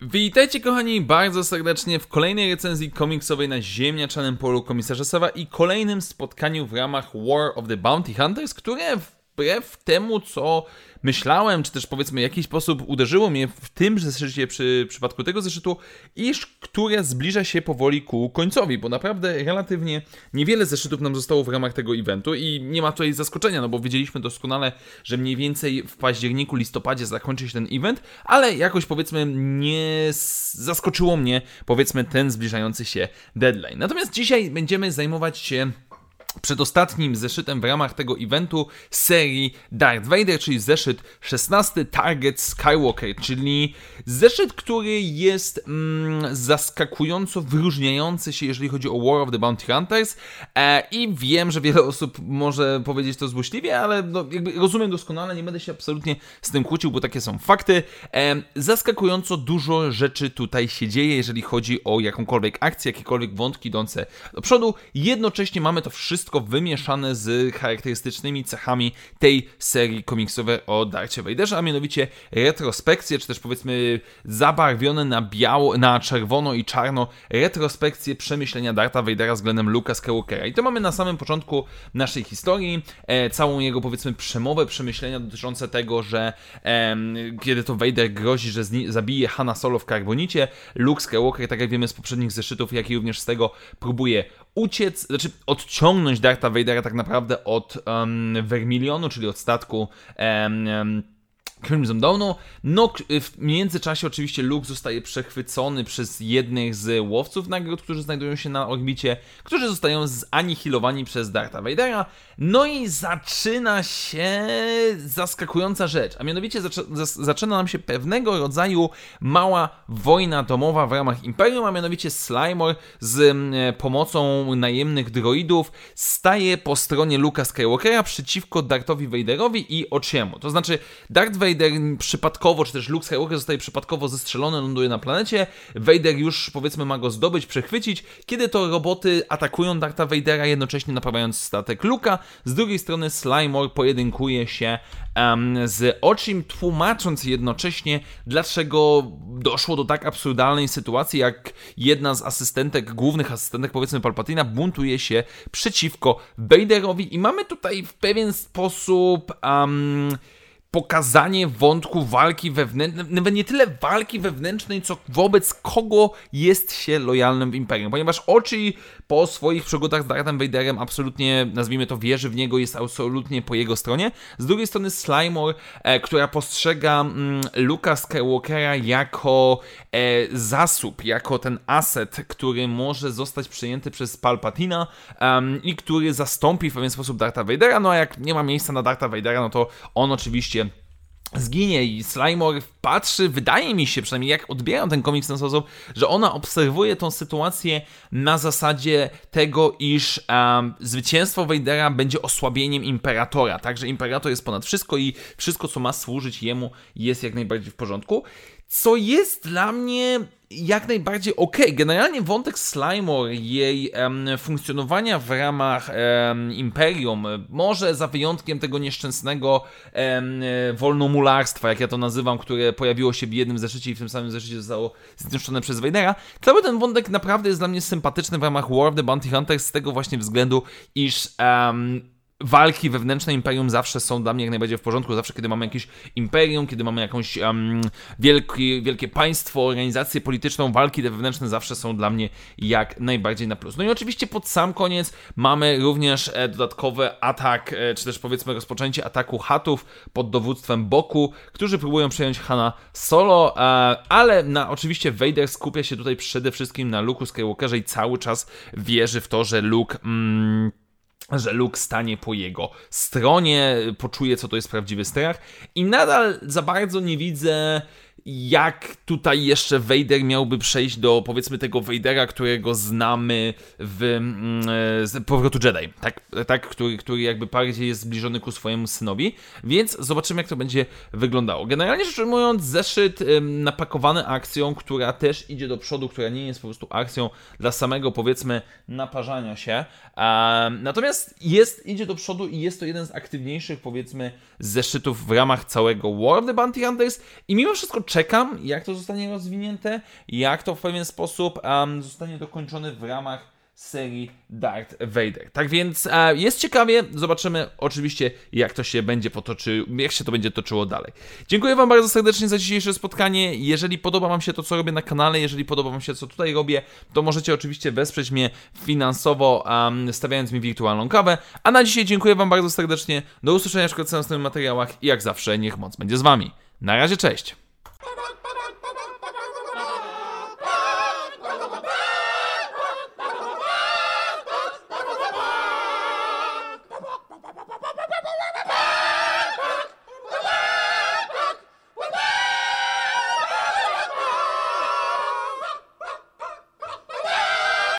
Witajcie kochani bardzo serdecznie w kolejnej recenzji komiksowej na ziemniaczanym polu komisarza Sawa i kolejnym spotkaniu w ramach War of the Bounty Hunters, które wbrew temu, co myślałem, czy też powiedzmy w jakiś sposób uderzyło mnie w tym zeszycie przy przypadku tego zeszytu, iż które zbliża się powoli ku końcowi, bo naprawdę relatywnie niewiele zeszytów nam zostało w ramach tego eventu i nie ma tutaj zaskoczenia, no bo wiedzieliśmy doskonale, że mniej więcej w październiku, listopadzie zakończy się ten event, ale jakoś powiedzmy nie zaskoczyło mnie powiedzmy ten zbliżający się deadline. Natomiast dzisiaj będziemy zajmować się przedostatnim zeszytem w ramach tego eventu serii Darth Vader, czyli zeszyt 16 Target Skywalker, czyli zeszyt, który jest mm, zaskakująco wyróżniający się, jeżeli chodzi o War of the Bounty Hunters e, i wiem, że wiele osób może powiedzieć to złośliwie, ale no, rozumiem doskonale, nie będę się absolutnie z tym kłócił, bo takie są fakty. E, zaskakująco dużo rzeczy tutaj się dzieje, jeżeli chodzi o jakąkolwiek akcję, jakiekolwiek wątki idące do przodu. Jednocześnie mamy to wszystko wszystko wymieszane z charakterystycznymi cechami tej serii komiksowej o Darcie Vaderze, a mianowicie retrospekcje, czy też powiedzmy zabarwione na biało, na czerwono i czarno retrospekcje przemyślenia Darta Vadera względem Luka Skywalkera. I to mamy na samym początku naszej historii, e, całą jego powiedzmy przemowę, przemyślenia dotyczące tego, że e, kiedy to Vader grozi, że zabije Hanna Solo w karbonicie, Luke Skywalker, tak jak wiemy z poprzednich zeszytów, jak i również z tego, próbuje uciec, znaczy odciągnąć Darta Vadera tak naprawdę od um, Vermilionu, czyli od statku um, Crimson Dawnu. No, w międzyczasie oczywiście Luke zostaje przechwycony przez jednych z łowców nagród, którzy znajdują się na orbicie, którzy zostają zanihilowani przez Darta Vadera. No i zaczyna się zaskakująca rzecz, a mianowicie zaczyna nam się pewnego rodzaju mała wojna domowa w ramach Imperium, a mianowicie Slimor z pomocą najemnych droidów staje po stronie Luka Skywalkera przeciwko Dartowi Vaderowi i Ociemu. To znaczy Darth Vader przypadkowo, czy też Luke Skywalker zostaje przypadkowo zestrzelony, ląduje na planecie, Vader już powiedzmy ma go zdobyć, przechwycić, kiedy to roboty atakują Darta Vadera, jednocześnie naprawiając statek Luka, z drugiej strony Slimore pojedynkuje się um, z Ochim, tłumacząc jednocześnie, dlaczego doszło do tak absurdalnej sytuacji, jak jedna z asystentek, głównych asystentek, powiedzmy Palpatina, buntuje się przeciwko Vaderowi. I mamy tutaj w pewien sposób... Um, pokazanie wątku walki wewnętrznej, nawet nie tyle walki wewnętrznej, co wobec kogo jest się lojalnym w Imperium, ponieważ Oczy po swoich przygodach z Darthem Vaderem absolutnie, nazwijmy to, wierzy w niego, jest absolutnie po jego stronie. Z drugiej strony Slimor, e, która postrzega mm, Luka Skywalkera jako e, zasób, jako ten aset, który może zostać przyjęty przez Palpatina um, i który zastąpi w pewien sposób Dartha Vadera, no a jak nie ma miejsca na Dartha Vadera, no to on oczywiście zginie i Slimor patrzy, wydaje mi się przynajmniej jak odbieram ten komiks w ten sposób, że ona obserwuje tą sytuację na zasadzie tego, iż um, zwycięstwo Vadera będzie osłabieniem Imperatora, także Imperator jest ponad wszystko i wszystko co ma służyć jemu jest jak najbardziej w porządku, co jest dla mnie jak najbardziej ok. Generalnie wątek Slimor, jej um, funkcjonowania w ramach um, Imperium, może za wyjątkiem tego nieszczęsnego um, wolnomularstwa, jak ja to nazywam, które pojawiło się w jednym zeszycie i w tym samym zeszycie zostało zniszczone przez Vadera, cały ten wątek naprawdę jest dla mnie sympatyczny w ramach War of the Bounty Hunters z tego właśnie względu, iż walki wewnętrzne imperium zawsze są dla mnie jak najbardziej w porządku. Zawsze, kiedy mamy jakieś imperium, kiedy mamy jakąś um, wielki, wielkie państwo, organizację polityczną, walki te wewnętrzne zawsze są dla mnie jak najbardziej na plus. No i oczywiście pod sam koniec mamy również e, dodatkowy atak, e, czy też powiedzmy rozpoczęcie ataku hatów pod dowództwem Boku, którzy próbują przejąć Hana solo, e, ale na oczywiście Vader skupia się tutaj przede wszystkim na Luke'u Skywalkerze i cały czas wierzy w to, że Luke... Mm, że Luke stanie po jego stronie, poczuje, co to jest prawdziwy strach. I nadal za bardzo nie widzę jak tutaj jeszcze Vader miałby przejść do powiedzmy tego Vadera, którego znamy w mm, z Powrotu Jedi, tak, tak który, który jakby bardziej jest zbliżony ku swojemu synowi, więc zobaczymy jak to będzie wyglądało. Generalnie rzecz ujmując, zeszyt napakowany akcją, która też idzie do przodu, która nie jest po prostu akcją dla samego powiedzmy naparzania się, natomiast jest, idzie do przodu i jest to jeden z aktywniejszych powiedzmy zeszytów w ramach całego War of the Bounty Hunters. I mimo wszystko czekam, jak to zostanie rozwinięte, jak to w pewien sposób um, zostanie dokończone w ramach serii Darth Vader. Tak więc e, jest ciekawie, zobaczymy oczywiście jak to się będzie potoczyło, jak się to będzie toczyło dalej. Dziękuję Wam bardzo serdecznie za dzisiejsze spotkanie. Jeżeli podoba Wam się to, co robię na kanale, jeżeli podoba Wam się, co tutaj robię, to możecie oczywiście wesprzeć mnie finansowo, um, stawiając mi wirtualną kawę. A na dzisiaj dziękuję Wam bardzo serdecznie. Do usłyszenia w następnych materiałach i jak zawsze niech moc będzie z Wami. Na razie, cześć!